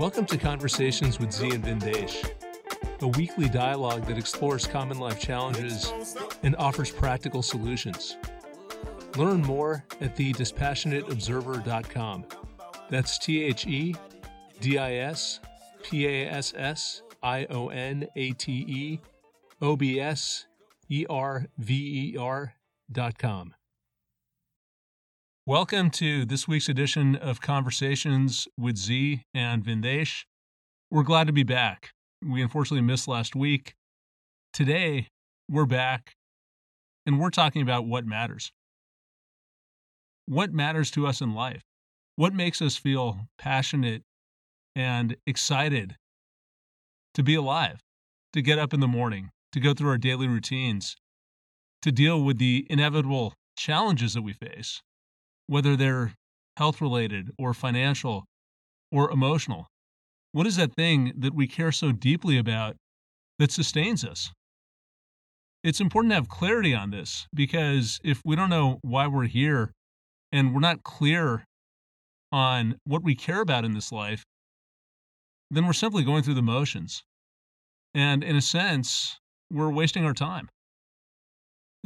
Welcome to Conversations with Zi and Vindesh, a weekly dialogue that explores common life challenges and offers practical solutions. Learn more at thedispassionateobserver.com. That's T H E D I S P A S S I O N A T E O B S E R V E R dot com. Welcome to this week's edition of Conversations with Zi and Vindesh. We're glad to be back. We unfortunately missed last week. Today, we're back and we're talking about what matters. What matters to us in life? What makes us feel passionate and excited to be alive, to get up in the morning, to go through our daily routines, to deal with the inevitable challenges that we face, whether they're health related or financial or emotional? What is that thing that we care so deeply about that sustains us? It's important to have clarity on this because if we don't know why we're here and we're not clear on what we care about in this life, then we're simply going through the motions. And in a sense, we're wasting our time.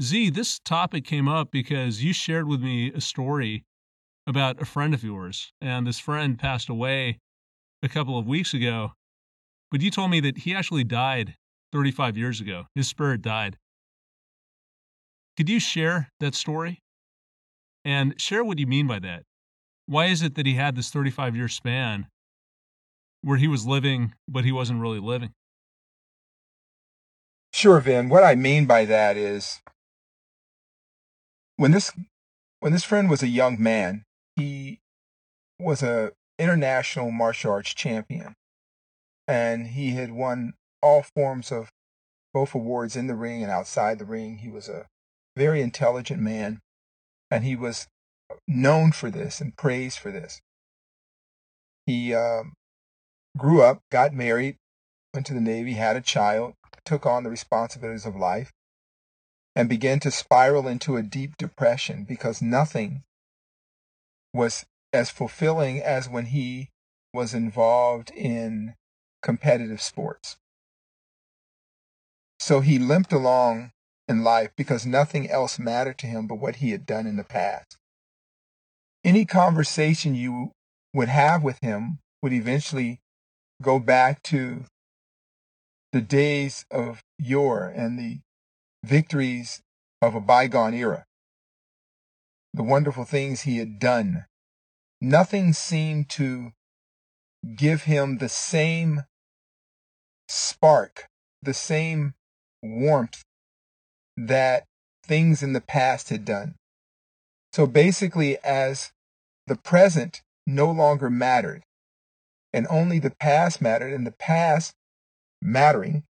Zi, this topic came up because you shared with me a story about a friend of yours, and this friend passed away a couple of weeks ago. But you told me that he actually died 35 years ago. His spirit died. Could you share that story? And share what you mean by that. Why is it that he had this 35 year span where he was living, but he wasn't really living? Sure, Vin. What I mean by that is when this when this friend was a young man, he was a international martial arts champion, and he had won all forms of both awards in the ring and outside the ring. He was a very intelligent man, and he was known for this and praised for this. He um, grew up, got married, went to the Navy, had a child, took on the responsibilities of life, and began to spiral into a deep depression because nothing was as fulfilling as when he was involved in competitive sports. So he limped along in life because nothing else mattered to him but what he had done in the past. Any conversation you would have with him would eventually go back to the days of yore and the victories of a bygone era, the wonderful things he had done. Nothing seemed to give him the same spark, the same warmth that things in the past had done. So basically, as the present no longer mattered, and only the past mattered, and the past mattering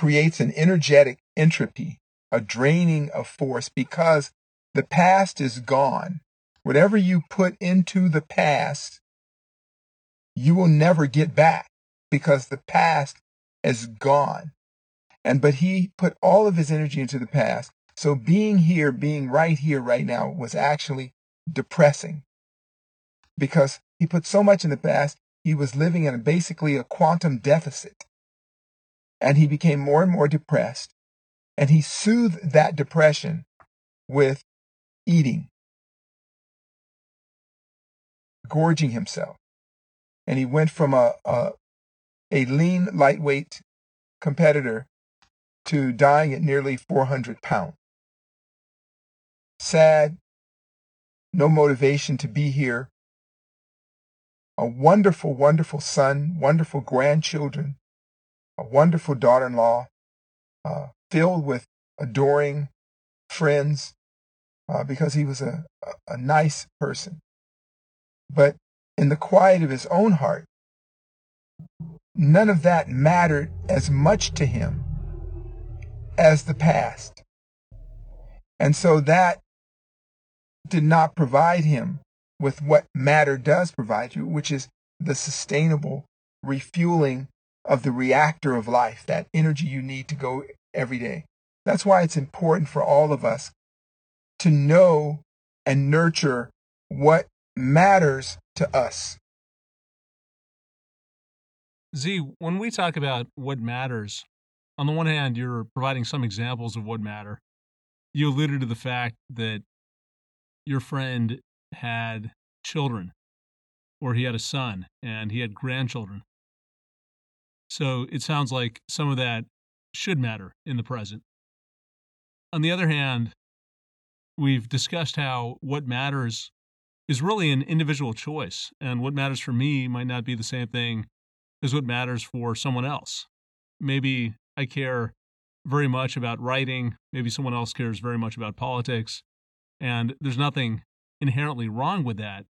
creates an energetic entropy, a draining of force, because the past is gone. Whatever you put into the past, you will never get back because the past is gone. And but he put all of his energy into the past. So being here, being right here, right now was actually depressing because he put so much in the past. He was living in a, basically a quantum deficit and he became more and more depressed. And he soothed that depression with eating, gorging himself. And he went from a, a, a lean, lightweight competitor to dying at nearly 400 pounds. Sad, no motivation to be here. A wonderful, wonderful son, wonderful grandchildren, a wonderful daughter in law, uh, filled with adoring friends uh, because he was a, a, a nice person. But in the quiet of his own heart, none of that mattered as much to him as the past. And so that did not provide him with what matter does provide you, which is the sustainable refueling of the reactor of life, that energy you need to go every day. That's why it's important for all of us to know and nurture what matters to us. Zi, when we talk about what matters, on the one hand, you're providing some examples of what matter. You alluded to the fact that your friend had children, or he had a son, and he had grandchildren. So it sounds like some of that should matter in the present. On the other hand, we've discussed how what matters is really an individual choice, and what matters for me might not be the same thing as what matters for someone else. Maybe I care very much about writing, maybe someone else cares very much about politics, and there's nothing inherently wrong with that.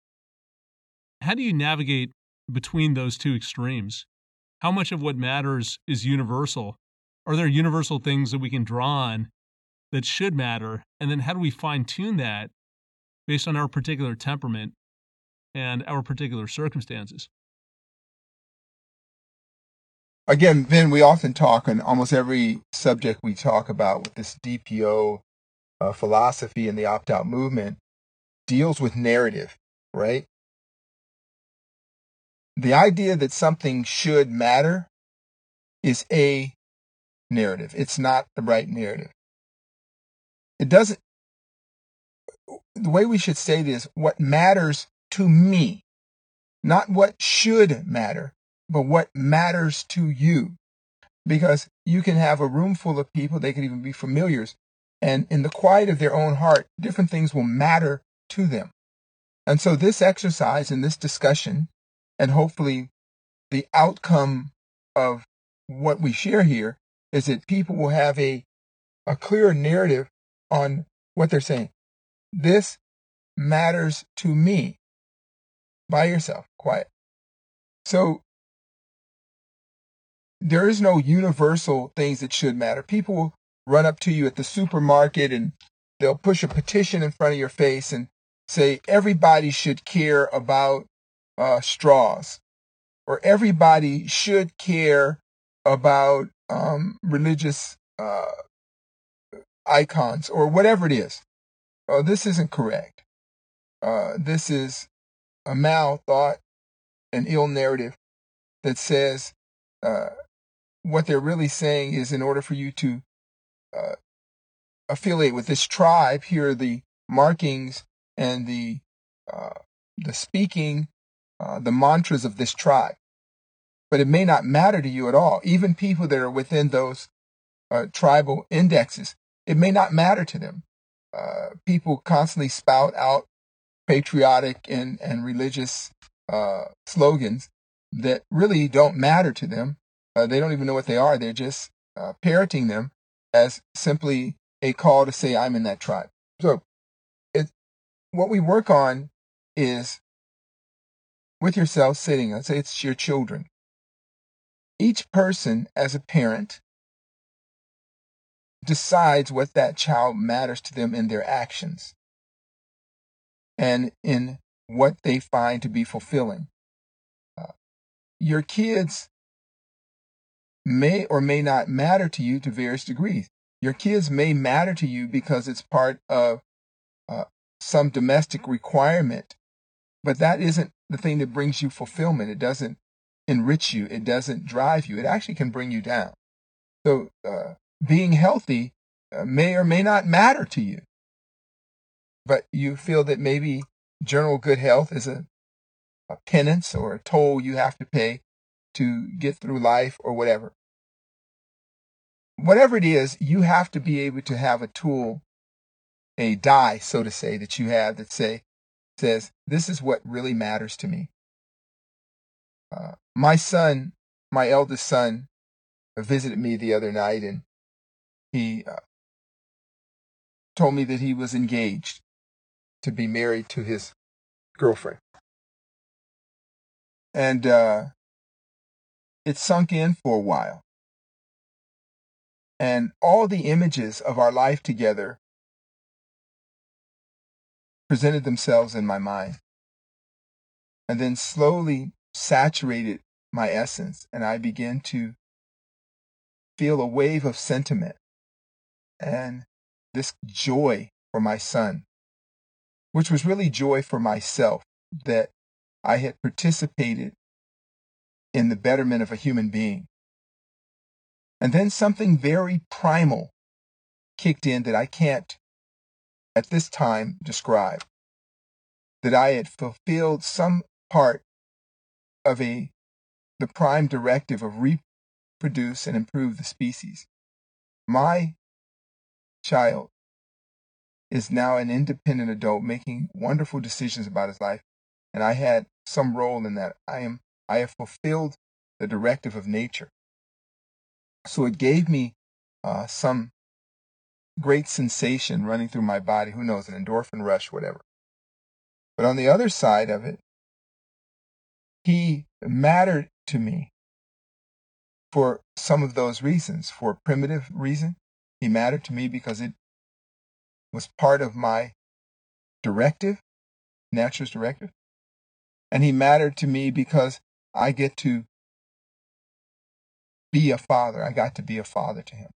How do you navigate between those two extremes? How much of what matters is universal? Are there universal things that we can draw on that should matter? And then how do we fine tune that based on our particular temperament and our particular circumstances? Again, Ben, we often talk on almost every subject we talk about with this DPO uh, philosophy and the opt out movement deals with narrative, right? The idea that something should matter is a narrative. It's not the right narrative. It doesn't, the way we should say this, what matters to me, not what should matter, but what matters to you. Because you can have a room full of people, they could even be familiars, and in the quiet of their own heart, different things will matter to them. And so this exercise and this discussion, and hopefully the outcome of what we share here, is that people will have a, a clearer narrative on what they're saying. This matters to me. By yourself, quiet. So there is no universal things that should matter. People will run up to you at the supermarket and they'll push a petition in front of your face and say everybody should care about uh, straws or everybody should care about um, religious uh, icons or whatever it is. Uh, this isn't correct. Uh, this is a mal thought, an ill narrative that says uh, what they're really saying is in order for you to uh, affiliate with this tribe, here are the markings and the the speaking, uh, the mantras of this tribe. But it may not matter to you at all. Even people that are within those uh, tribal indexes, it may not matter to them. Uh, people constantly spout out patriotic and, and religious uh, slogans that really don't matter to them uh, they don't even know what they are. They're just parroting them as simply a call to say, I'm in that tribe. So it, what we work on is with yourself sitting, let's say it's your children. Each person as a parent decides what that child matters to them in their actions and in what they find to be fulfilling. Uh, your kids may or may not matter to you to various degrees. Your kids may matter to you because it's part of uh, some domestic requirement, but that isn't the thing that brings you fulfillment. It doesn't enrich you. It doesn't drive you. It actually can bring you down. So, uh, being healthy uh, may or may not matter to you, but you feel that maybe general good health is a, a penance or a toll you have to pay to get through life or whatever whatever it is, you have to be able to have a tool, a die, so to say, that you have that say says this is what really matters to me. Uh, my son, my eldest son, visited me the other night, and he uh, told me that he was engaged to be married to his girlfriend, and uh, it sunk in for a while. And all the images of our life together presented themselves in my mind. And then slowly saturated my essence. And I began to feel a wave of sentiment and this joy for my son, which was really joy for myself that I had participated in the betterment of a human being. And then something very primal kicked in that I can't at this time describe. That I had fulfilled some part of a the prime directive of reproduce and improve the species. My child is now an independent adult making wonderful decisions about his life and I had some role in that. I am I have fulfilled the directive of nature. So it gave me uh, some great sensation running through my body. Who knows, an endorphin rush, whatever. But on the other side of it, he mattered to me for some of those reasons. For a primitive reason, he mattered to me because it was part of my directive, nature's directive. And he mattered to me because I get to be a father. I got to be a father to him.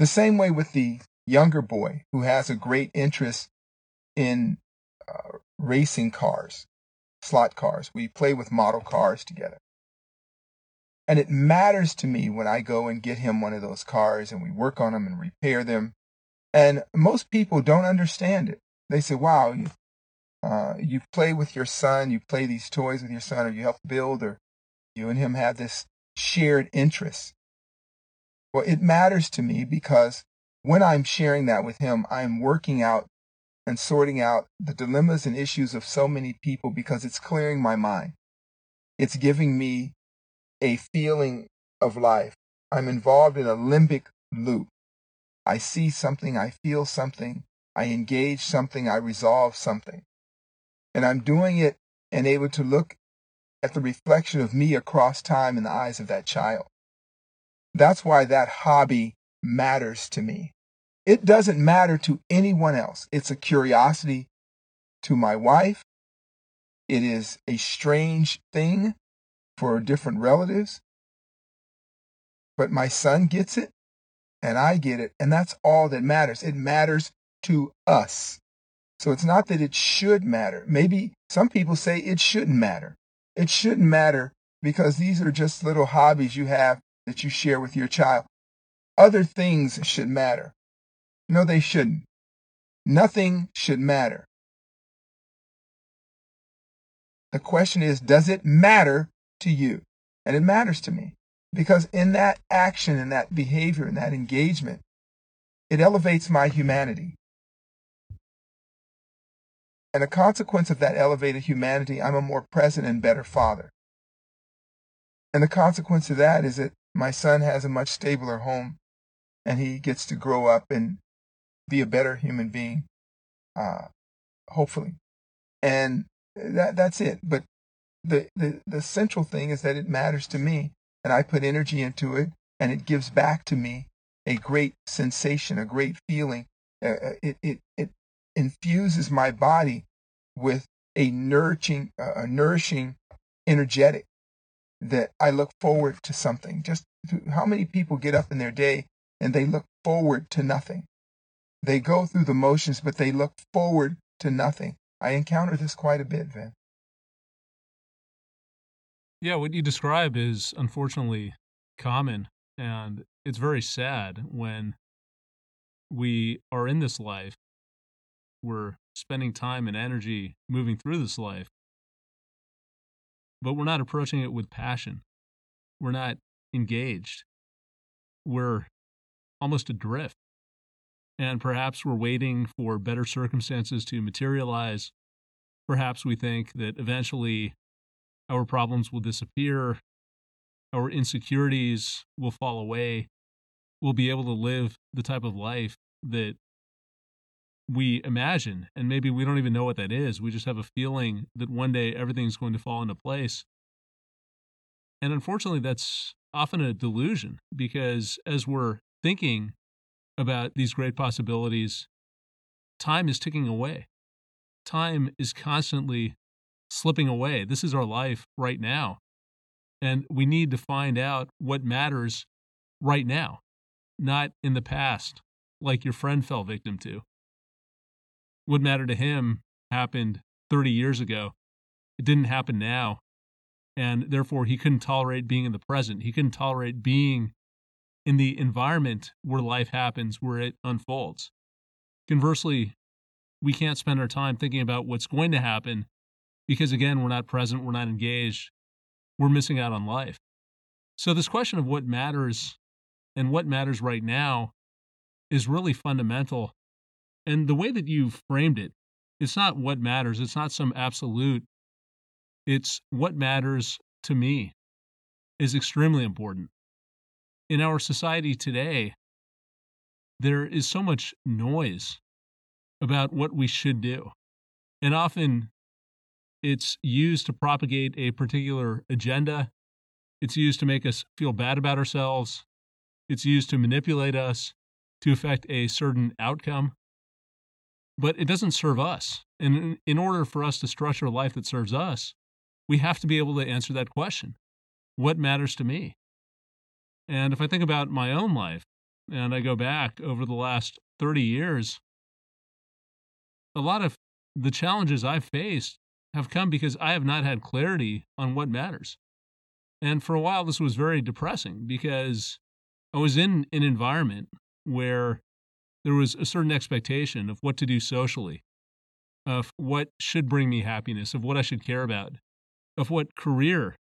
The same way with the younger boy who has a great interest in uh, racing cars, slot cars. We play with model cars together. And it matters to me when I go and get him one of those cars and we work on them and repair them. And most people don't understand it. They say, wow, you, uh, you play with your son, you play these toys with your son, or you help build, or you and him have this shared interest. Well, it matters to me because when I'm sharing that with him, I'm working out and sorting out the dilemmas and issues of so many people because it's clearing my mind. It's giving me a feeling of life. I'm involved in a limbic loop. I see something, I feel something, I engage something, I resolve something. And I'm doing it and able to look at the reflection of me across time in the eyes of that child. That's why that hobby matters to me. It doesn't matter to anyone else. It's a curiosity to my wife. It is a strange thing for different relatives. But my son gets it and I get it. And that's all that matters. It matters to us. So it's not that it should matter. Maybe some people say it shouldn't matter. It shouldn't matter because these are just little hobbies you have that you share with your child. Other things should matter. No, they shouldn't. Nothing should matter. The question is, does it matter to you? And it matters to me because in that action, in that behavior, in that engagement, it elevates my humanity. And a consequence of that elevated humanity, I'm a more present and better father. And the consequence of that is that my son has a much stabler home and he gets to grow up and be a better human being, uh, hopefully. And that, that's it. But the, the, the central thing is that it matters to me and I put energy into it and it gives back to me a great sensation, a great feeling. Uh, uh it, it, it infuses my body with a nourishing, uh, a nourishing, energetic that I look forward to something. Just how many people get up in their day and they look forward to nothing? They go through the motions, but they look forward to nothing. I encounter this quite a bit, Vin. Yeah, what you describe is unfortunately common, and it's very sad when we are in this life we're spending time and energy moving through this life, but we're not approaching it with passion. We're not engaged. We're almost adrift. And perhaps we're waiting for better circumstances to materialize. Perhaps we think that eventually our problems will disappear, our insecurities will fall away, we'll be able to live the type of life that we imagine, and maybe we don't even know what that is. We just have a feeling that one day everything's going to fall into place. And unfortunately, that's often a delusion because as we're thinking about these great possibilities, time is ticking away. Time is constantly slipping away. This is our life right now. And we need to find out what matters right now, not in the past, like your friend fell victim to what mattered to him happened 30 years ago. It didn't happen now. And therefore, he couldn't tolerate being in the present. He couldn't tolerate being in the environment where life happens, where it unfolds. Conversely, we can't spend our time thinking about what's going to happen because, again, we're not present, we're not engaged, we're missing out on life. So, this question of what matters and what matters right now is really fundamental. And the way that you framed it, it's not what matters, it's not some absolute, it's what matters to me is extremely important. In our society today, there is so much noise about what we should do. And often it's used to propagate a particular agenda. It's used to make us feel bad about ourselves. It's used to manipulate us to affect a certain outcome. But it doesn't serve us. And in order for us to structure a life that serves us, we have to be able to answer that question What matters to me? And if I think about my own life, and I go back over the last 30 years, a lot of the challenges I've faced have come because I have not had clarity on what matters. And for a while, this was very depressing because I was in an environment where there was a certain expectation of what to do socially, of what should bring me happiness, of what I should care about, of what career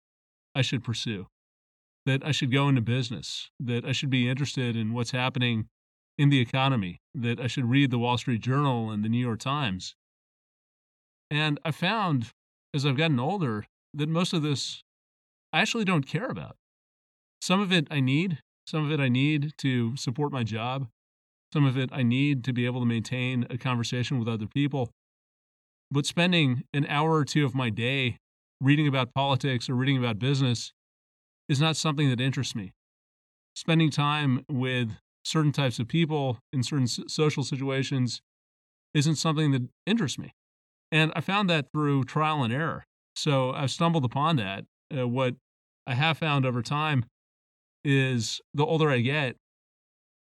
I should pursue, that I should go into business, that I should be interested in what's happening in the economy, that I should read the Wall Street Journal and the New York Times. And I found as I've gotten older that most of this I actually don't care about. Some of it I need, some of it I need to support my job, some of it I need to be able to maintain a conversation with other people. But spending an hour or two of my day reading about politics or reading about business is not something that interests me. Spending time with certain types of people in certain social situations isn't something that interests me. And I found that through trial and error. So I've stumbled upon that. Uh, what I have found over time is the older I get,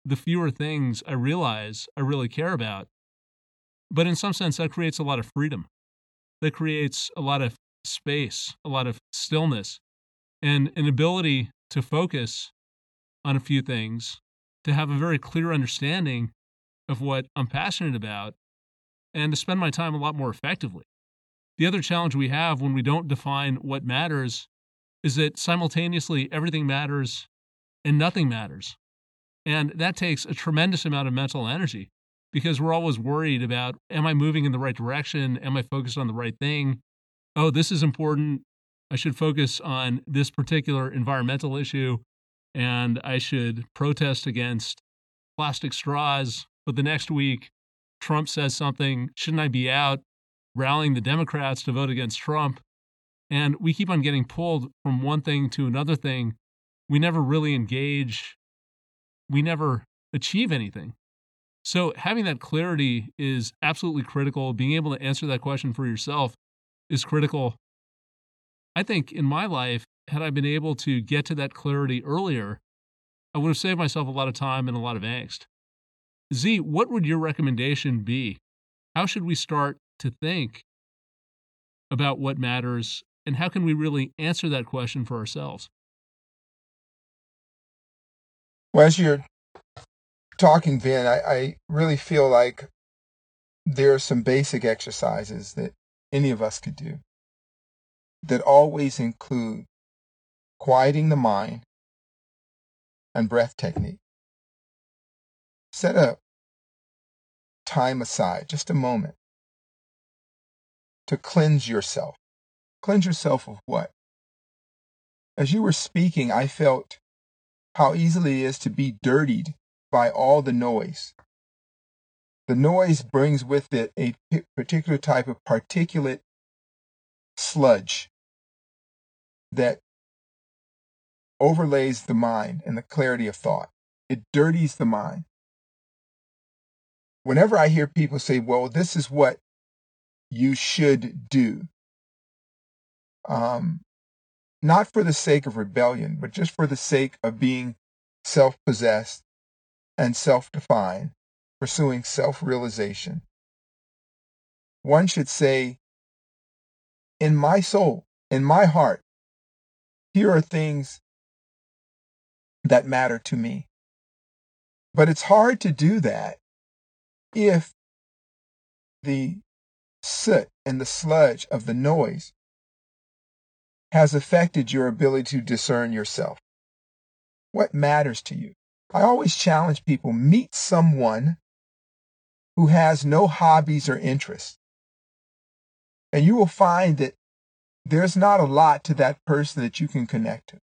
the fewer things I realize I really care about. But in some sense, that creates a lot of freedom. That creates a lot of space, a lot of stillness, and an ability to focus on a few things to have a very clear understanding of what I'm passionate about and to spend my time a lot more effectively. The other challenge we have when we don't define what matters is that simultaneously everything matters and nothing matters. And that takes a tremendous amount of mental energy because we're always worried about am I moving in the right direction? Am I focused on the right thing? Oh, this is important. I should focus on this particular environmental issue and I should protest against plastic straws. But the next week, Trump says something. Shouldn't I be out rallying the Democrats to vote against Trump? And we keep on getting pulled from one thing to another thing. We never really engage, we never achieve anything. So, having that clarity is absolutely critical. Being able to answer that question for yourself is critical. I think in my life, had I been able to get to that clarity earlier, I would have saved myself a lot of time and a lot of angst. Zi, what would your recommendation be? How should we start to think about what matters and how can we really answer that question for ourselves? Well, as you're talking, Vin, I, I really feel like there are some basic exercises that any of us could do that always include quieting the mind, and breath technique. Set a time aside, just a moment, to cleanse yourself. Cleanse yourself of what? As you were speaking, I felt how easily it is to be dirtied by all the noise. The noise brings with it a particular type of particulate sludge that overlays the mind and the clarity of thought. It dirties the mind. Whenever I hear people say, well, this is what you should do, um, not for the sake of rebellion, but just for the sake of being self possessed and self defined, pursuing self realization, one should say, in my soul, in my heart, here are things that matter to me. But it's hard to do that if the soot and the sludge of the noise has affected your ability to discern yourself. What matters to you? I always challenge people meet someone who has no hobbies or interests. And you will find that there's not a lot to that person that you can connect to.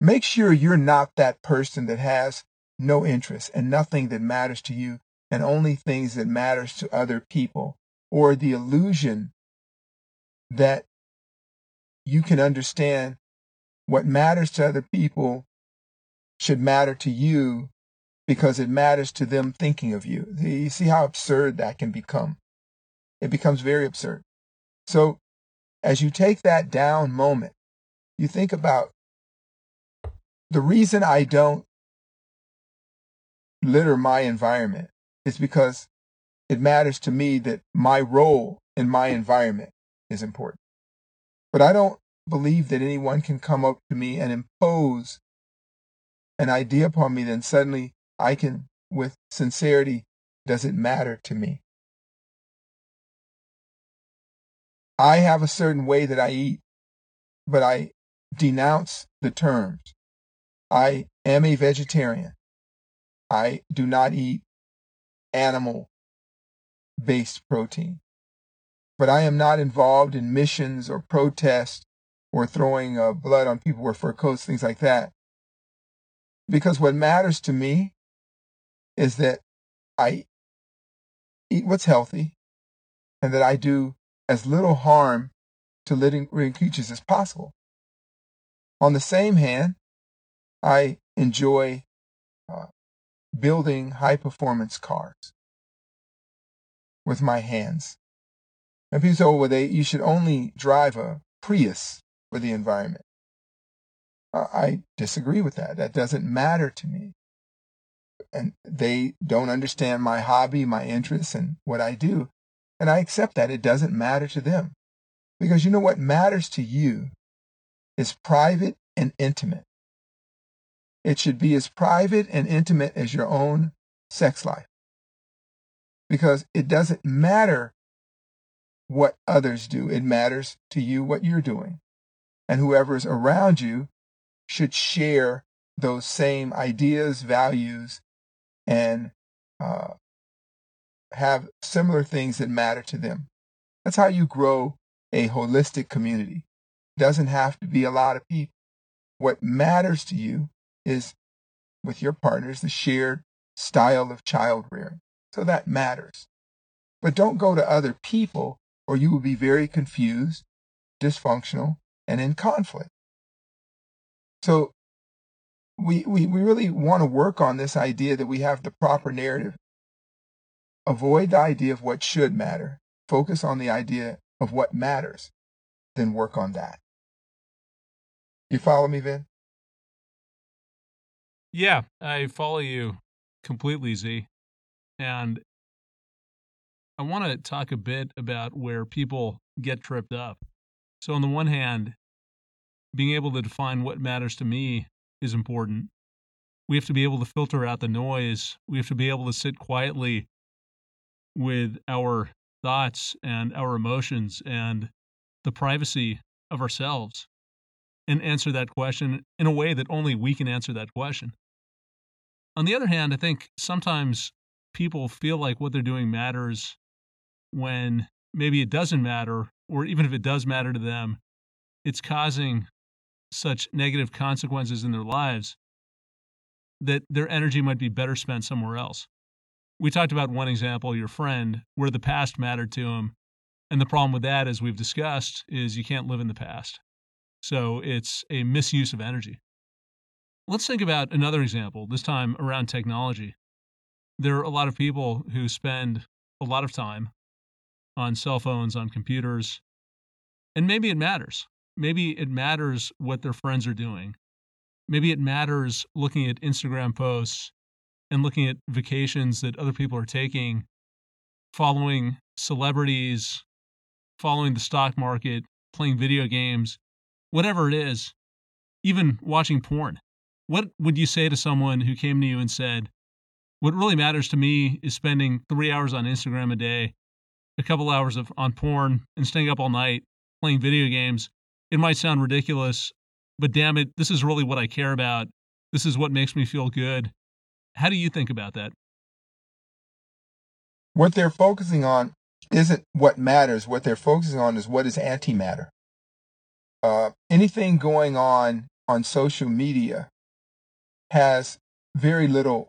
Make sure you're not that person that has no interest and nothing that matters to you and only things that matters to other people or the illusion that you can understand what matters to other people should matter to you because it matters to them thinking of you. You see how absurd that can become. It becomes very absurd. So as you take that down moment, you think about the reason I don't litter my environment is because it matters to me that my role in my environment is important. But I don't believe that anyone can come up to me and impose an idea upon me, then suddenly I can, with sincerity, does it matter to me? I have a certain way that I eat, but I denounce the terms. I am a vegetarian. I do not eat animal based protein. But I am not involved in missions or protests or throwing uh, blood on people with fur coats, things like that. Because what matters to me is that I eat what's healthy and that I do as little harm to living creatures as possible. On the same hand, I enjoy uh, building high performance cars with my hands. And people say, oh, well, they, you should only drive a Prius for the environment. I disagree with that. That doesn't matter to me. And they don't understand my hobby, my interests, and what I do. And I accept that. It doesn't matter to them. Because you know what matters to you is private and intimate. It should be as private and intimate as your own sex life because it doesn't matter what others do. It matters to you what you're doing. And whoever is around you should share those same ideas, values, and uh, have similar things that matter to them. That's how you grow a holistic community. It doesn't have to be a lot of people. What matters to you is with your partners the shared style of child rearing. So that matters. But don't go to other people or you will be very confused, dysfunctional, and in conflict. So we, we, we really want to work on this idea that we have the proper narrative. Avoid the idea of what should matter. Focus on the idea of what matters. Then work on that. You follow me, Vin? Yeah, I follow you completely, Zi. And I want to talk a bit about where people get tripped up. So, on the one hand, being able to define what matters to me is important. We have to be able to filter out the noise. We have to be able to sit quietly with our thoughts and our emotions and the privacy of ourselves and answer that question in a way that only we can answer that question. On the other hand, I think sometimes people feel like what they're doing matters when maybe it doesn't matter, or even if it does matter to them, it's causing such negative consequences in their lives that their energy might be better spent somewhere else. We talked about one example, your friend, where the past mattered to him. And the problem with that, as we've discussed, is you can't live in the past. So it's a misuse of energy. Let's think about another example, this time around technology there are a lot of people who spend a lot of time on cell phones, on computers, and maybe it matters. Maybe it matters what their friends are doing. Maybe it matters looking at Instagram posts and looking at vacations that other people are taking, following celebrities, following the stock market, playing video games. whatever it is, even watching porn. What would you say to someone who came to you and said, What really matters to me is spending three hours on Instagram a day, a couple hours of on porn, and staying up all night playing video games? It might sound ridiculous, but damn it, this is really what I care about. This is what makes me feel good. How do you think about that? What they're focusing on isn't what matters. What they're focusing on is what is antimatter. Uh, anything going on on social media has very little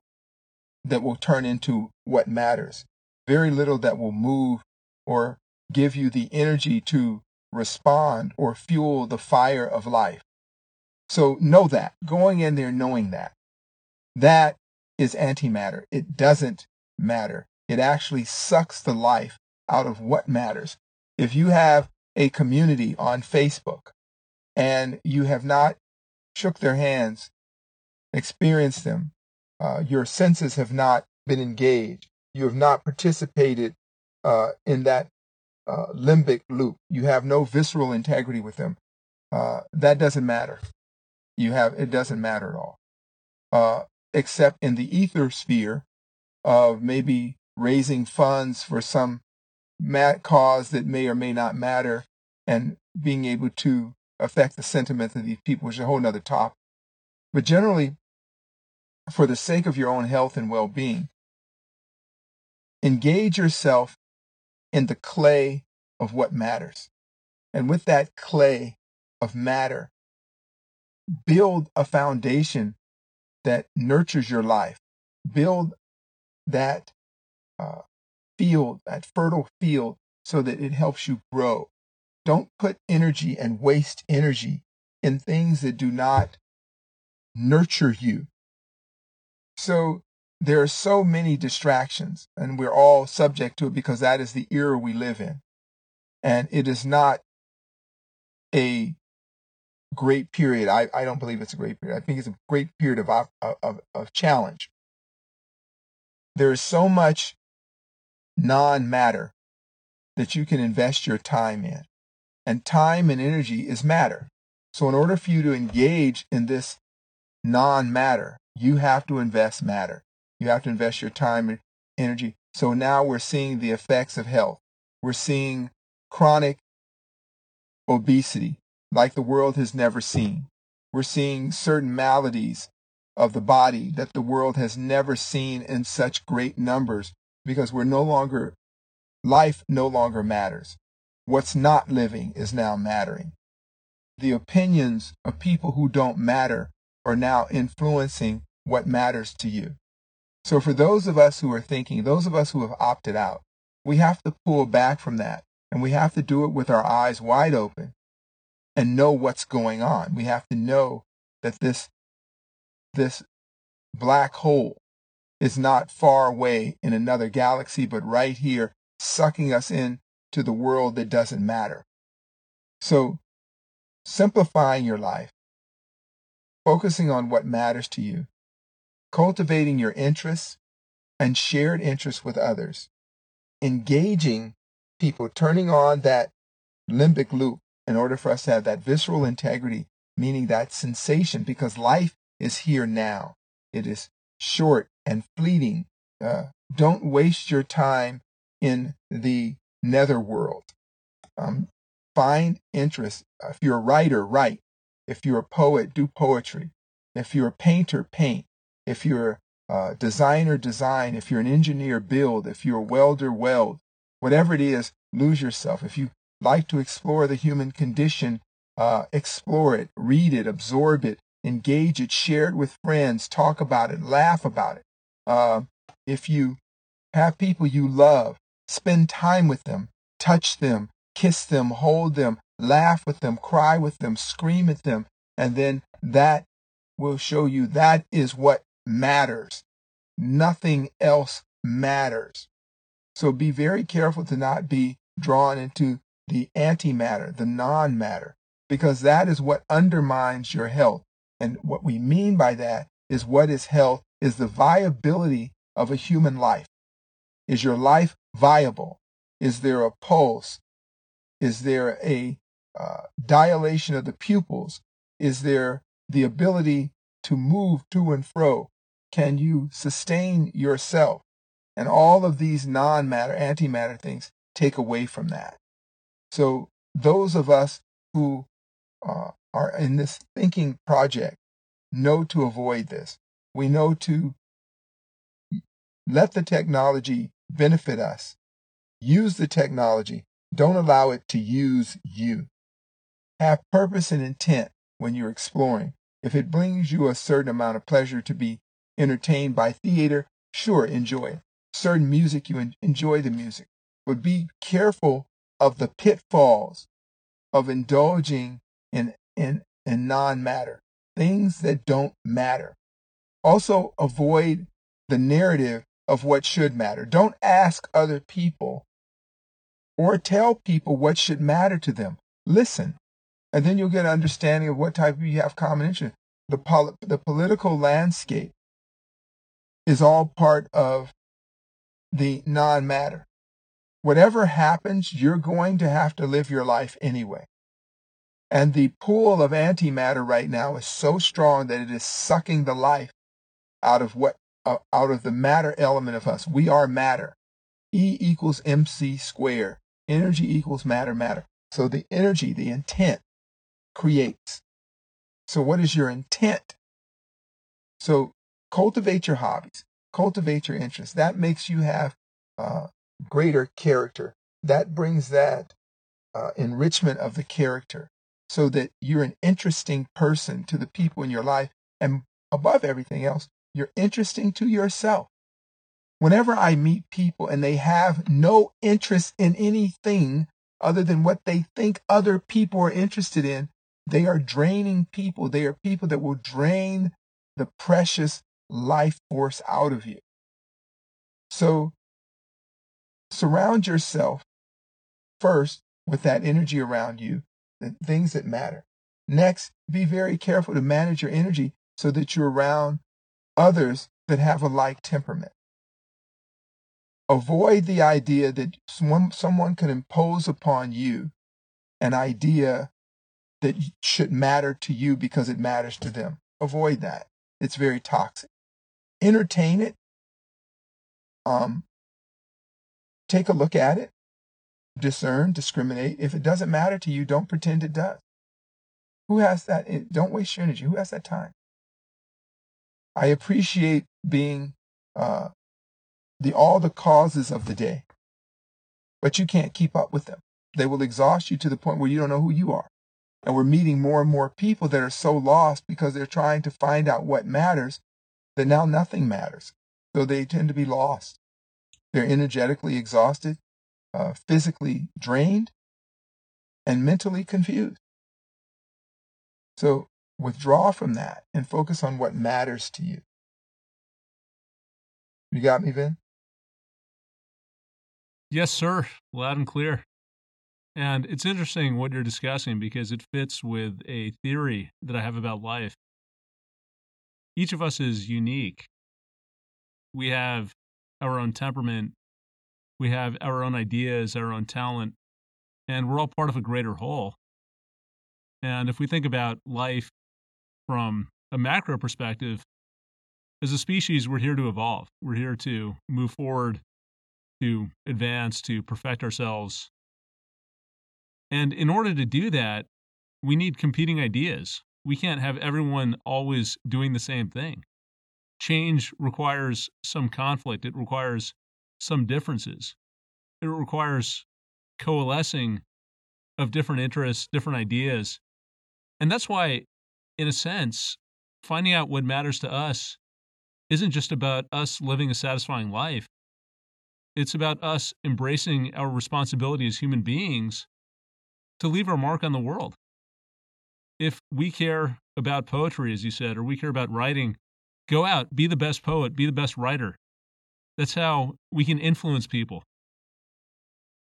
that will turn into what matters, very little that will move or give you the energy to respond or fuel the fire of life. So know that, going in there knowing that. That is antimatter. It doesn't matter. It actually sucks the life out of what matters. If you have a community on Facebook and you have not shook their hands, experienced them, uh, your senses have not been engaged, you have not participated uh, in that uh, limbic loop, you have no visceral integrity with them, uh, that doesn't matter. You have it doesn't matter at all, uh, except in the ether sphere of maybe raising funds for some cause that may or may not matter, and being able to affect the sentiments of these people, which is a whole other topic. But generally, for the sake of your own health and well being, engage yourself in the clay of what matters. And with that clay of matter, build a foundation that nurtures your life. Build that uh, field, that fertile field, so that it helps you grow. Don't put energy and waste energy in things that do not nurture you. So there are so many distractions, and we're all subject to it because that is the era we live in. And it is not a great period. I, I don't believe it's a great period. I think it's a great period of, of, of challenge. There is so much non matter that you can invest your time in. And time and energy is matter. So, in order for you to engage in this non matter, you have to invest matter. You have to invest your time and energy. So now we're seeing the effects of health. We're seeing chronic obesity like the world has never seen. We're seeing certain maladies of the body that the world has never seen in such great numbers because we're no longer, life no longer matters. What's not living is now mattering. The opinions of people who don't matter are now influencing what matters to you. So for those of us who are thinking, those of us who have opted out, we have to pull back from that and we have to do it with our eyes wide open and know what's going on. We have to know that this, this black hole is not far away in another galaxy, but right here, sucking us in to the world that doesn't matter. So, simplifying your life, focusing on what matters to you, cultivating your interests and shared interests with others, engaging people, turning on that limbic loop in order for us to have that visceral integrity, meaning that sensation, because life is here now. It is short and fleeting. Uh, don't waste your time in the netherworld. Um, find interest. If you're a writer, write. If you're a poet, do poetry. If you're a painter, paint. If you're a designer, design. If you're an engineer, build. If you're a welder, weld. Whatever it is, lose yourself. If you like to explore the human condition, uh, explore it, read it, absorb it, engage it, share it with friends, talk about it, laugh about it. Uh, if you have people you love, spend time with them, touch them, kiss them, hold them, laugh with them, cry with them, scream at them, and then that will show you that is what matters. Nothing else matters. So be very careful to not be drawn into the antimatter, the non matter, because that is what undermines your health. And what we mean by that is what is health is the viability of a human life. Is your life viable? Is there a pulse? Is there a uh, dilation of the pupils? Is there the ability to move to and fro? Can you sustain yourself? And all of these non matter, antimatter things take away from that. So, those of us who uh, are in this thinking project know to avoid this. We know to let the technology benefit us. Use the technology. Don't allow it to use you. Have purpose and intent when you're exploring. If it brings you a certain amount of pleasure to be entertained by theater, sure, enjoy it. Certain music, you enjoy the music. But be careful of the pitfalls of indulging in, in, in non matter, things that don't matter. Also, avoid the narrative of what should matter. Don't ask other people or tell people what should matter to them. Listen, and then you'll get an understanding of what type of you have common interest. The, pol- the political landscape is all part of the non matter. Whatever happens, you're going to have to live your life anyway. And the pool of antimatter right now is so strong that it is sucking the life out of what uh, out of the matter element of us. We are matter. E equals mc squared. Energy equals matter matter. So the energy, the intent creates. So what is your intent? So cultivate your hobbies, cultivate your interests. That makes you have uh, greater character. That brings that uh, enrichment of the character so that you're an interesting person to the people in your life. And above everything else, you're interesting to yourself. Whenever I meet people and they have no interest in anything other than what they think other people are interested in, they are draining people. They are people that will drain the precious life force out of you. So surround yourself first with that energy around you, the things that matter. Next, be very careful to manage your energy so that you're around others that have a like temperament. Avoid the idea that someone, someone can impose upon you an idea that should matter to you because it matters to them. Avoid that. It's very toxic. Entertain it. Um, take a look at it. Discern, discriminate. If it doesn't matter to you, don't pretend it does. Who has that? Don't waste your energy. Who has that time? I appreciate being uh, the all the causes of the day, but you can't keep up with them. They will exhaust you to the point where you don't know who you are. And we're meeting more and more people that are so lost because they're trying to find out what matters that now nothing matters. So they tend to be lost. They're energetically exhausted, uh, physically drained, and mentally confused. So withdraw from that and focus on what matters to you. You got me, Vin? Yes, sir. Loud and clear. And it's interesting what you're discussing because it fits with a theory that I have about life. Each of us is unique. We have our own temperament, we have our own ideas, our own talent, and we're all part of a greater whole. And if we think about life from a macro perspective, as a species, we're here to evolve. We're here to move forward, to advance, to perfect ourselves, and in order to do that, we need competing ideas. We can't have everyone always doing the same thing. Change requires some conflict, it requires some differences, it requires coalescing of different interests, different ideas. And that's why, in a sense, finding out what matters to us isn't just about us living a satisfying life. It's about us embracing our responsibility as human beings to leave our mark on the world. If we care about poetry, as you said, or we care about writing, go out, be the best poet, be the best writer. That's how we can influence people.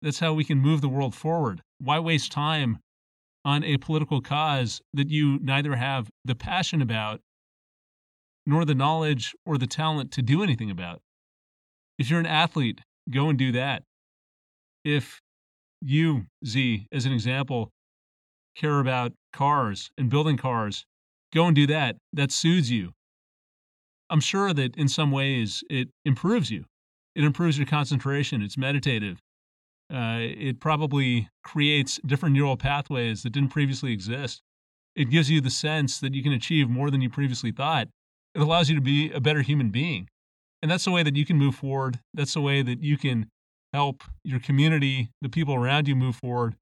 That's how we can move the world forward. Why waste time on a political cause that you neither have the passion about nor the knowledge or the talent to do anything about? If you're an athlete, go and do that. If you, Zi, as an example, care about cars and building cars, go and do that. That soothes you. I'm sure that in some ways it improves you. It improves your concentration. It's meditative. Uh, it probably creates different neural pathways that didn't previously exist. It gives you the sense that you can achieve more than you previously thought. It allows you to be a better human being. And that's the way that you can move forward. That's the way that you can help your community, the people around you move forward,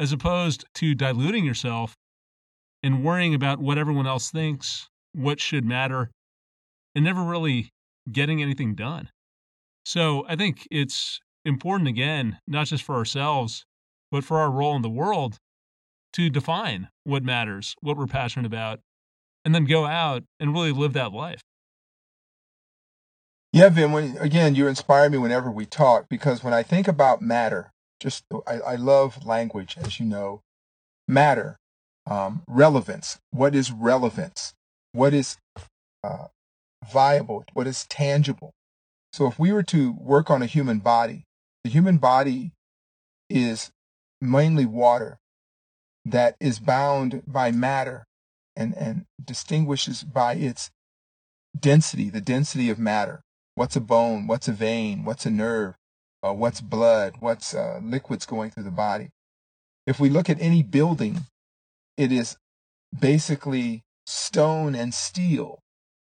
as opposed to diluting yourself and worrying about what everyone else thinks, what should matter, and never really getting anything done. So I think it's important, again, not just for ourselves, but for our role in the world to define what matters, what we're passionate about, and then go out and really live that life. Yeah, Vin, when, again, you inspire me whenever we talk because when I think about matter, just I, I love language, as you know. Matter, um, relevance. What is relevance? What is uh, viable? What is tangible? So if we were to work on a human body, the human body is mainly water that is bound by matter and, and distinguishes by its density, the density of matter. What's a bone? What's a vein? What's a nerve? Uh, what's blood? What's uh, liquids going through the body? If we look at any building, it is basically stone and steel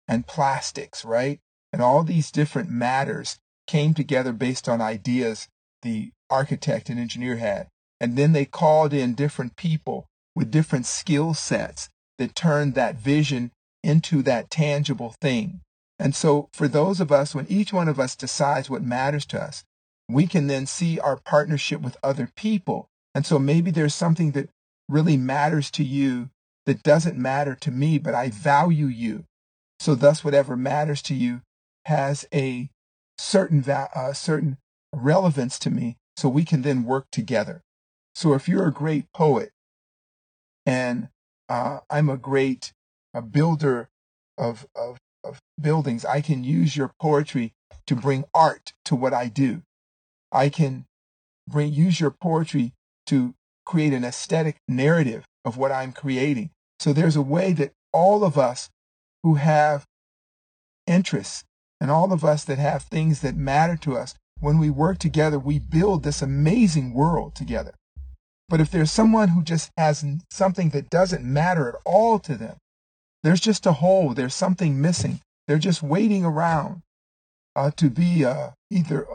and plastics, right? And all these different matters came together based on ideas the architect and engineer had. And then they called in different people with different skill sets that turned that vision into that tangible thing. And so, for those of us, when each one of us decides what matters to us, we can then see our partnership with other people. And so, maybe there's something that really matters to you that doesn't matter to me, but I value you. So, thus, whatever matters to you has a certain va- uh, certain relevance to me. So we can then work together. So, if you're a great poet and uh, I'm a great uh, builder of, of of buildings. I can use your poetry to bring art to what I do. I can bring use your poetry to create an aesthetic narrative of what I'm creating. So there's a way that all of us who have interests and all of us that have things that matter to us, when we work together, we build this amazing world together. But if there's someone who just has something that doesn't matter at all to them, there's just a hole. There's something missing. They're just waiting around uh, to be uh, either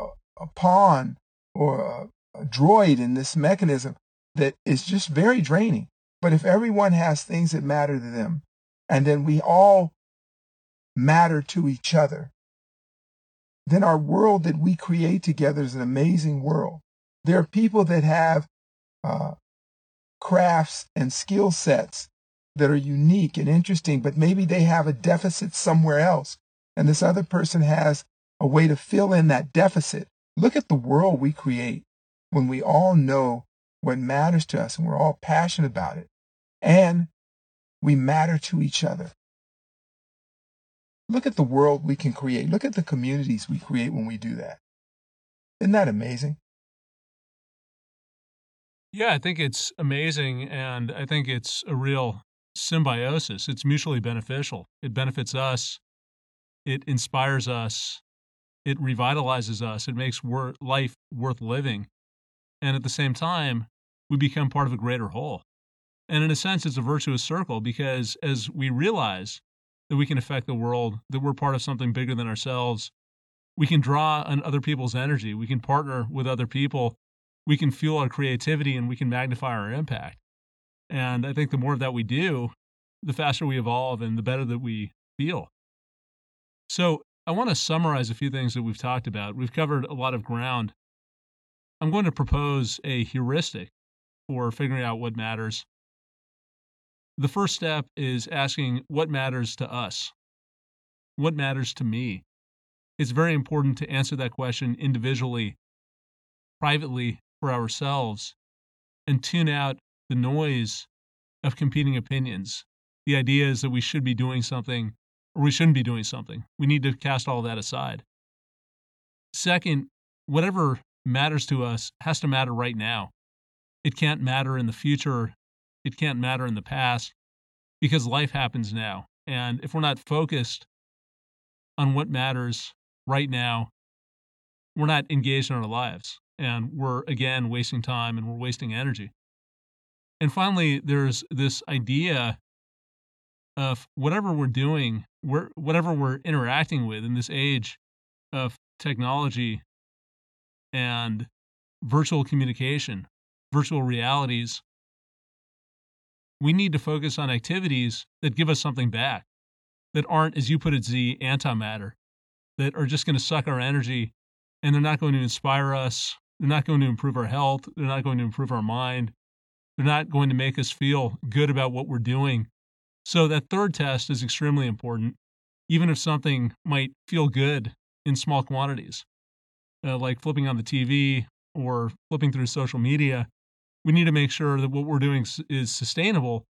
a, pawn or a, a droid in this mechanism that is just very draining. But if everyone has things that matter to them, and then we all matter to each other, then our world that we create together is an amazing world. There are people that have uh, crafts and skill sets that are unique and interesting, but maybe they have a deficit somewhere else. And this other person has a way to fill in that deficit. Look at the world we create when we all know what matters to us and we're all passionate about it. And we matter to each other. Look at the world we can create. Look at the communities we create when we do that. Isn't that amazing? Yeah, I think it's amazing. And I think it's a real symbiosis. It's mutually beneficial. It benefits us. It inspires us. It revitalizes us. It makes wor- life worth living. And at the same time, we become part of a greater whole. And in a sense, it's a virtuous circle because as we realize that we can affect the world, that we're part of something bigger than ourselves, we can draw on other people's energy. We can partner with other people. We can fuel our creativity and we can magnify our impact. And I think the more of that we do, the faster we evolve and the better that we feel. So, I want to summarize a few things that we've talked about. We've covered a lot of ground. I'm going to propose a heuristic for figuring out what matters. The first step is asking what matters to us? What matters to me? It's very important to answer that question individually, privately for ourselves, and tune out the noise of competing opinions. The idea is that we should be doing something or we shouldn't be doing something. We need to cast all that aside. Second, whatever matters to us has to matter right now. It can't matter in the future it can't matter in the past because life happens now. And if we're not focused on what matters right now, we're not engaged in our lives. And we're, again, wasting time and we're wasting energy. And finally, there's this idea of whatever we're doing, we're, whatever we're interacting with in this age of technology and virtual communication, virtual realities, we need to focus on activities that give us something back, that aren't, as you put it, Zi, antimatter, that are just going to suck our energy and they're not going to inspire us. They're not going to improve our health. They're not going to improve our mind. They're not going to make us feel good about what we're doing. So, that third test is extremely important, even if something might feel good in small quantities, uh, like flipping on the TV or flipping through social media. We need to make sure that what we're doing is sustainable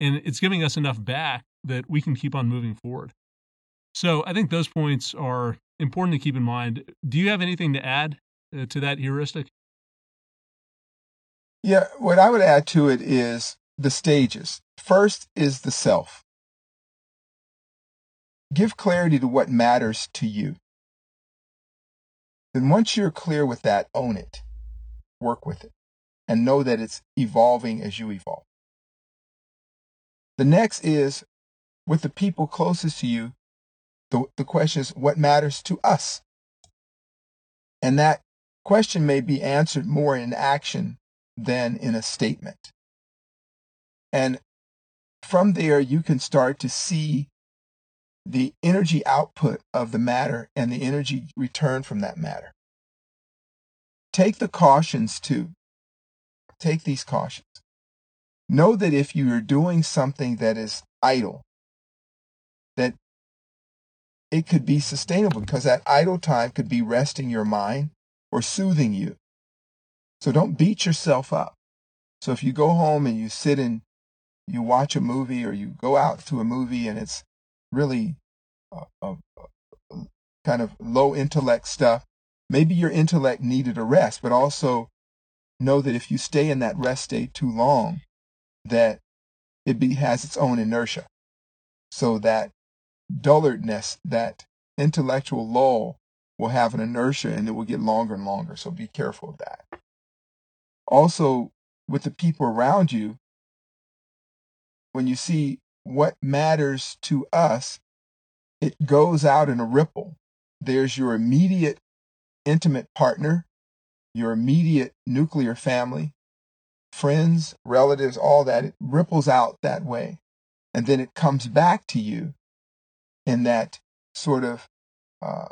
and it's giving us enough back that we can keep on moving forward. So, I think those points are important to keep in mind. Do you have anything to add uh, to that heuristic? Yeah, what I would add to it is the stages. First is the self. Give clarity to what matters to you. Then, once you're clear with that, own it, work with it, and know that it's evolving as you evolve. The next is with the people closest to you, the, the question is, what matters to us? And that question may be answered more in action than in a statement. And from there, you can start to see the energy output of the matter and the energy return from that matter. Take the cautions too. Take these cautions. Know that if you are doing something that is idle, that it could be sustainable because that idle time could be resting your mind or soothing you. So don't beat yourself up. So if you go home and you sit and you watch a movie or you go out to a movie and it's really uh, uh, uh, kind of low intellect stuff, maybe your intellect needed a rest, but also know that if you stay in that rest state too long, that it be, has its own inertia. So that dullardness, that intellectual lull, will have an inertia and it will get longer and longer. So be careful of that. Also, with the people around you, when you see what matters to us, it goes out in a ripple. There's your immediate intimate partner, your immediate nuclear family, friends, relatives, all that. It ripples out that way. And then it comes back to you in that sort of uh,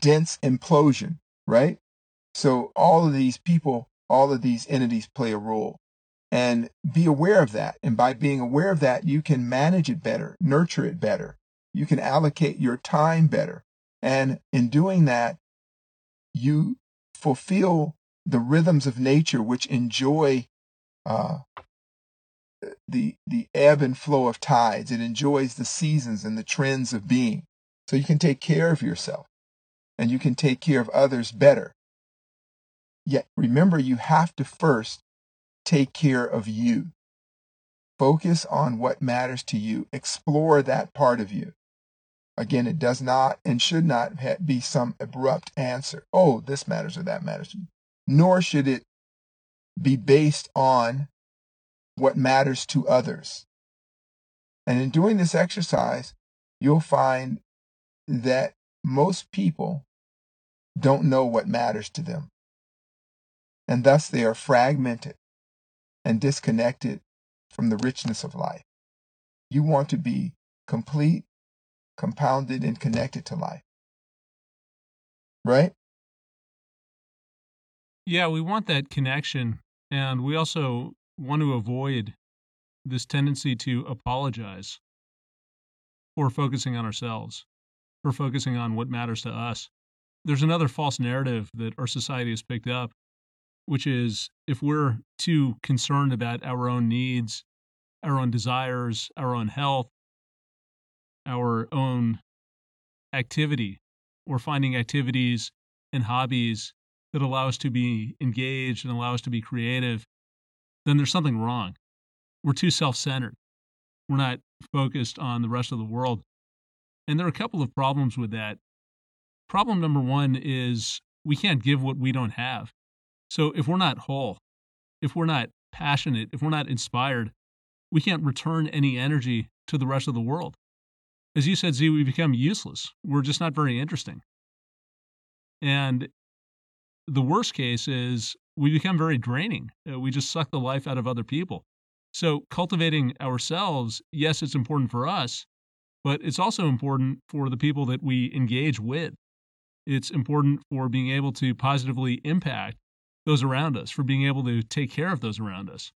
dense implosion, right? So all of these people, all of these entities play a role. And be aware of that. And by being aware of that, you can manage it better, nurture it better. You can allocate your time better. And in doing that, you fulfill the rhythms of nature which enjoy uh, the the ebb and flow of tides. It enjoys the seasons and the trends of being. So you can take care of yourself and you can take care of others better. Yet remember, you have to first take care of you. Focus on what matters to you. Explore that part of you. Again, it does not and should not be some abrupt answer. Oh, this matters or that matters. to me. Nor should it be based on what matters to others. And in doing this exercise, you'll find that most people don't know what matters to them. And thus they are fragmented and disconnected from the richness of life. You want to be complete, compounded, and connected to life. Right? Yeah, we want that connection. And we also want to avoid this tendency to apologize for focusing on ourselves, for focusing on what matters to us. There's another false narrative that our society has picked up, which is if we're too concerned about our own needs, our own desires, our own health, our own activity, or finding activities and hobbies that allow us to be engaged and allow us to be creative then there's something wrong. We're too self centered. We're not focused on the rest of the world. And there are a couple of problems with that. Problem number one is we can't give what we don't have. So if we're not whole, if we're not passionate, if we're not inspired, we can't return any energy to the rest of the world. As you said, Zi, we become useless. We're just not very interesting. And the worst case is we become very draining. Uh, we just suck the life out of other people. So, cultivating ourselves, yes, it's important for us, but it's also important for the people that we engage with. It's important for being able to positively impact those around us, for being able to take care of those around us.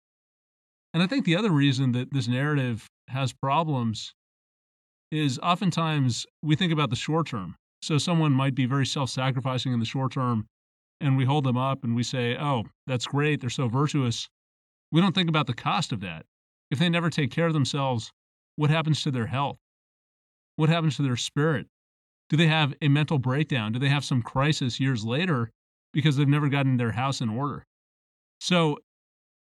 And I think the other reason that this narrative has problems is oftentimes we think about the short term. So someone might be very self sacrificing in the short term, and we hold them up and we say, oh, that's great. They're so virtuous. We don't think about the cost of that. If they never take care of themselves, what happens to their health? What happens to their spirit? Do they have a mental breakdown? Do they have some crisis years later because they've never gotten their house in order? So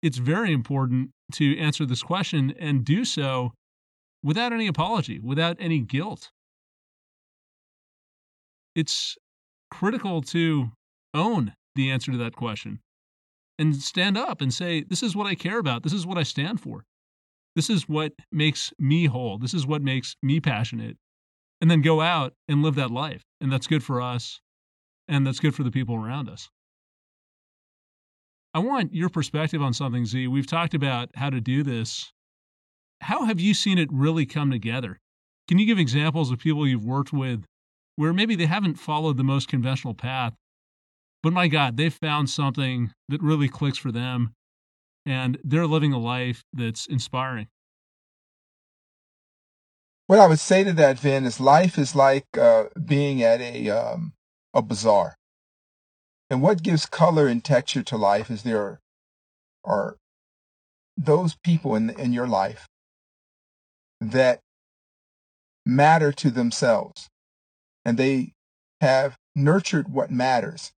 it's very important to answer this question and do so without any apology, without any guilt. It's critical to own the answer to that question and stand up and say, This is what I care about. This is what I stand for. This is what makes me whole. This is what makes me passionate. And then go out and live that life. And that's good for us. And that's good for the people around us. I want your perspective on something, Zi. We've talked about how to do this. How have you seen it really come together? Can you give examples of people you've worked with where maybe they haven't followed the most conventional path, but my God, they've found something that really clicks for them and they're living a life that's inspiring. What I would say to that, Vin, is life is like uh, being at a um, a bazaar, and what gives color and texture to life is there are, those people in in your life that matter to themselves, and they have nurtured what matters.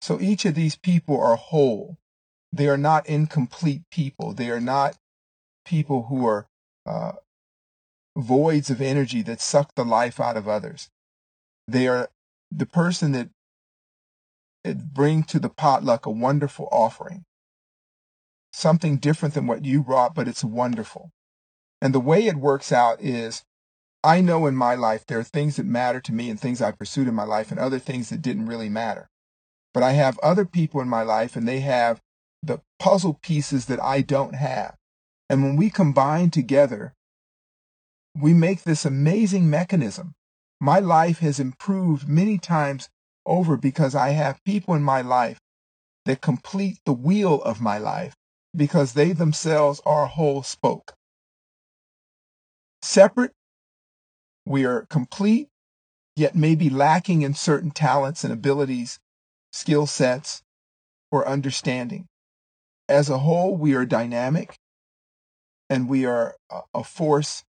So each of these people are whole. They are not incomplete people. They are not people who are uh, voids of energy that suck the life out of others. They are the person that it bring to the potluck a wonderful offering. Something different than what you brought, but it's wonderful. And the way it works out is I know in my life there are things that matter to me and things I pursued in my life and other things that didn't really matter. But I have other people in my life and they have the puzzle pieces that I don't have. And when we combine together, we make this amazing mechanism. My life has improved many times over because I have people in my life that complete the wheel of my life because they themselves are whole spoke. Separate, we are complete, yet maybe lacking in certain talents and abilities, skill sets, or understanding. As a whole, we are dynamic and we are a force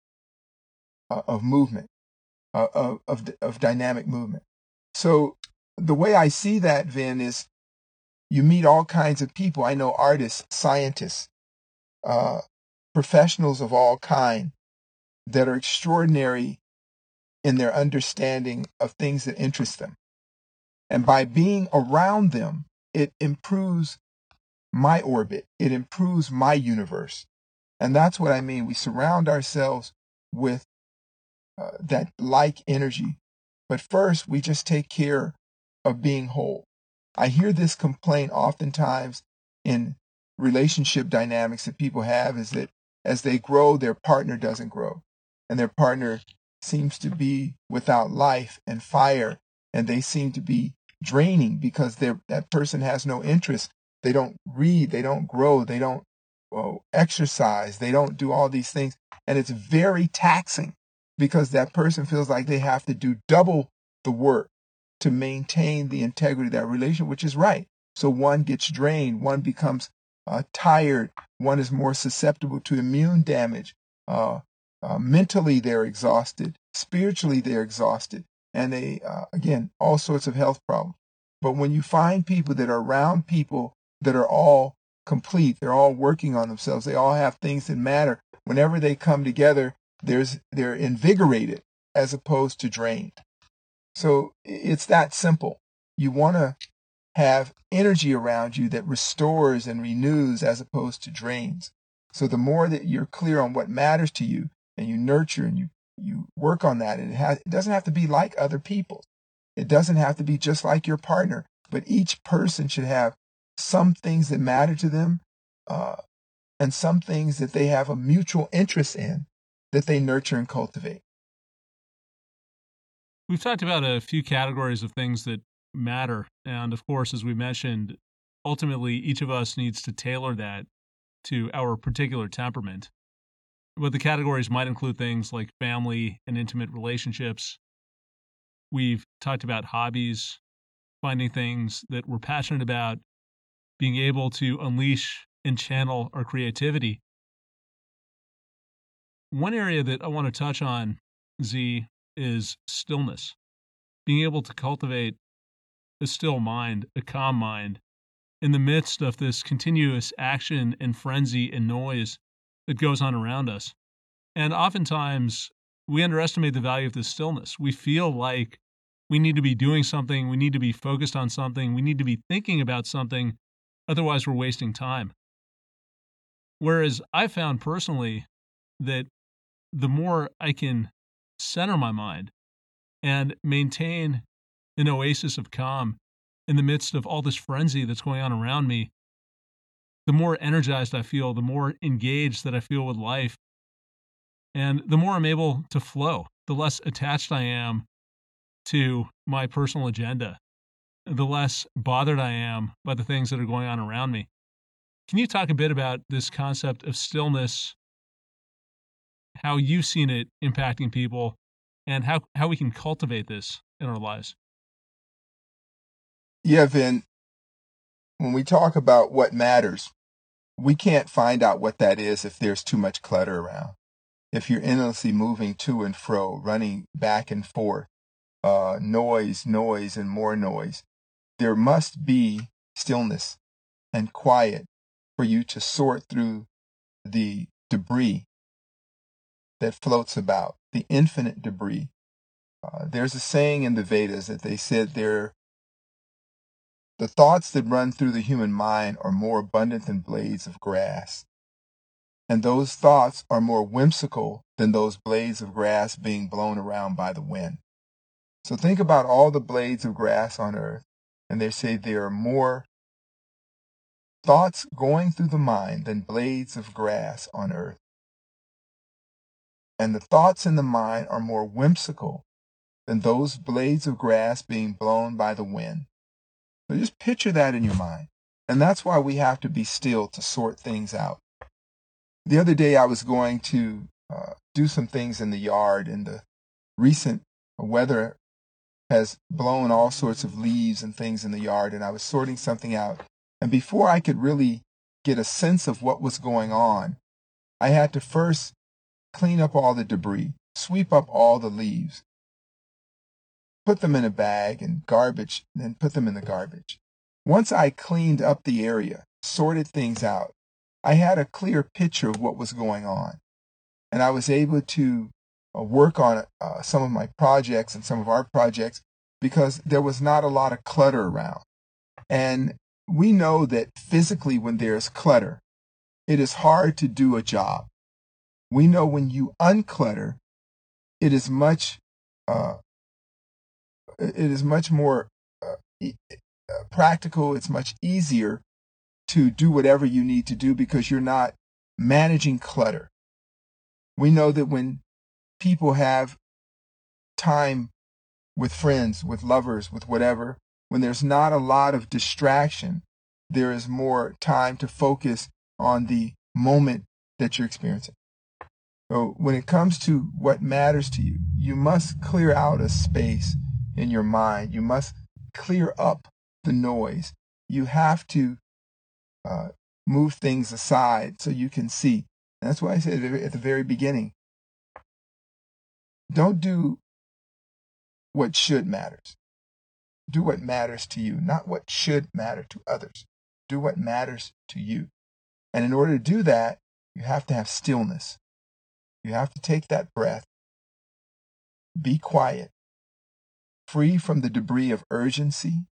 uh, of movement, of, of, of dynamic movement. So the way I see that, Vin, is you meet all kinds of people. I know artists, scientists, uh, professionals of all kind that are extraordinary in their understanding of things that interest them. And by being around them, it improves my orbit. It improves my universe. And that's what I mean. We surround ourselves with uh, that like energy. But first, we just take care of being whole. I hear this complaint oftentimes in relationship dynamics that people have is that as they grow, their partner doesn't grow. And their partner seems to be without life and fire, and they seem to be draining because that person has no interest they don't read. They don't grow. They don't well, exercise. They don't do all these things. And it's very taxing because that person feels like they have to do double the work to maintain the integrity of that relation, which is right. So one gets drained, one becomes uh, tired, one is more susceptible to immune damage. Uh, uh, mentally, they're exhausted. Spiritually, they're exhausted. And they, uh, again, all sorts of health problems. But when you find people that are around people that are all complete. They're all working on themselves. They all have things that matter. Whenever they come together, there's they're invigorated as opposed to drained. So it's that simple. You want to have energy around you that restores and renews as opposed to drains. So the more that you're clear on what matters to you and you nurture and you, you work on that, and it, has, it doesn't have to be like other people. It doesn't have to be just like your partner, but each person should have some things that matter to them uh, and some things that they have a mutual interest in that they nurture and cultivate. We've talked about a few categories of things that matter. And of course, as we mentioned, ultimately each of us needs to tailor that to our particular temperament. But the categories might include things like family and intimate relationships. We've talked about hobbies, finding things that we're passionate about, being able to unleash and channel our creativity. One area that I want to touch on, Zi, is stillness. Being able to cultivate a still mind, a calm mind, in the midst of this continuous action and frenzy and noise that goes on around us. And oftentimes we underestimate the value of this stillness. We feel like we need to be doing something, we need to be focused on something, we need to be thinking about something, otherwise, we're wasting time. Whereas I found personally that the more I can center my mind and maintain an oasis of calm in the midst of all this frenzy that's going on around me, the more energized I feel, the more engaged that I feel with life, and the more I'm able to flow, the less attached I am to my personal agenda, the less bothered I am by the things that are going on around me. Can you talk a bit about this concept of stillness, how you've seen it impacting people, and how, how we can cultivate this in our lives? Yeah, Vin, when we talk about what matters, we can't find out what that is if there's too much clutter around. If you're endlessly moving to and fro, running back and forth, uh, noise, noise, and more noise, there must be stillness and quiet for you to sort through the debris that floats about, the infinite debris. Uh, there's a saying in the Vedas that they said there the thoughts that run through the human mind are more abundant than blades of grass. And those thoughts are more whimsical than those blades of grass being blown around by the wind. So think about all the blades of grass on earth, and they say there are more thoughts going through the mind than blades of grass on earth. And the thoughts in the mind are more whimsical than those blades of grass being blown by the wind. So just picture that in your mind. And that's why we have to be still to sort things out. The other day, I was going to uh, do some things in the yard, and the recent weather has blown all sorts of leaves and things in the yard, and I was sorting something out. And before I could really get a sense of what was going on, I had to first clean up all the debris, sweep up all the leaves, put them in a bag and garbage, then put them in the garbage. Once I cleaned up the area, sorted things out, I had a clear picture of what was going on. And I was able to uh, work on uh, some of my projects and some of our projects because there was not a lot of clutter around. And we know that physically, when there's clutter, it is hard to do a job. We know when you unclutter, it is much uh, it is much more uh, uh, practical. It's much easier to do whatever you need to do because you're not managing clutter. We know that when people have time with friends, with lovers, with whatever, when there's not a lot of distraction, there is more time to focus on the moment that you're experiencing. So when it comes to what matters to you, you must clear out a space in your mind. You must clear up the noise. You have to uh, move things aside so you can see. And that's why I said at the very beginning don't do what should matters. Do what matters to you, not what should matter to others. Do what matters to you. And in order to do that, you have to have stillness. You have to take that breath, be quiet, free from the debris of urgency,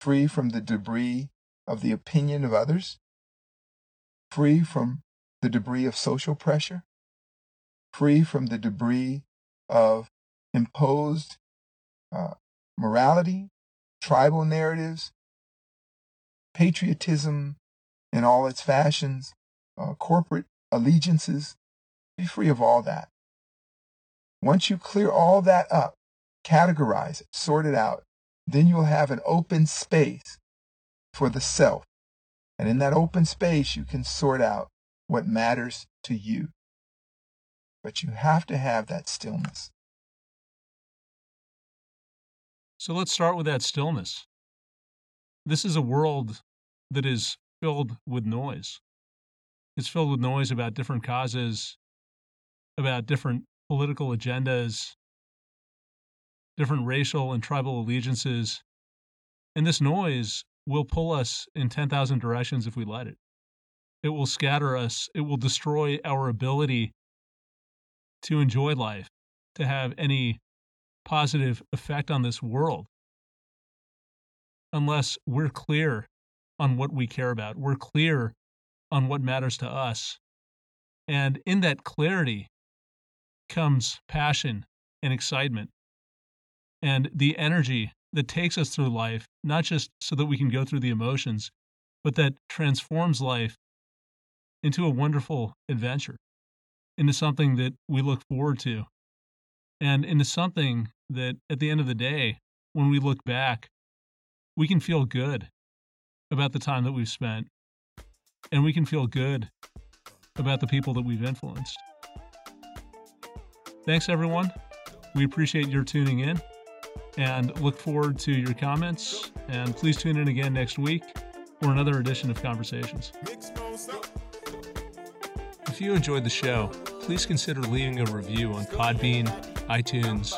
free from the debris of the opinion of others, free from the debris of social pressure, free from the debris of imposed uh, morality, tribal narratives, patriotism in all its fashions, uh, corporate allegiances. Be free of all that. Once you clear all that up, categorize it, sort it out, then you'll have an open space for the self. And in that open space, you can sort out what matters to you. But you have to have that stillness. So let's start with that stillness. This is a world that is filled with noise. It's filled with noise about different causes, about different political agendas, different racial and tribal allegiances. And this noise will pull us in 10,000 directions if we let it. It will scatter us, it will destroy our ability to enjoy life, to have any positive effect on this world, unless we're clear on what we care about. We're clear on what matters to us. And in that clarity comes passion and excitement and the energy that takes us through life, not just so that we can go through the emotions, but that transforms life into a wonderful adventure, into something that we look forward to, and into something that at the end of the day, when we look back, we can feel good about the time that we've spent, and we can feel good about the people that we've influenced. Thanks, everyone. We appreciate your tuning in and look forward to your comments. And please tune in again next week for another edition of Conversations. If you enjoyed the show, please consider leaving a review on Podbean, iTunes,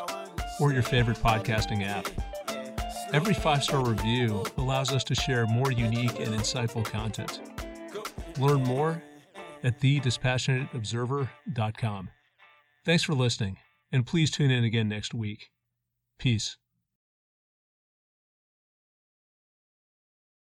or your favorite podcasting app. Every five star review allows us to share more unique and insightful content. Learn more at thedispassionateobserver.com. Thanks for listening, and please tune in again next week. Peace.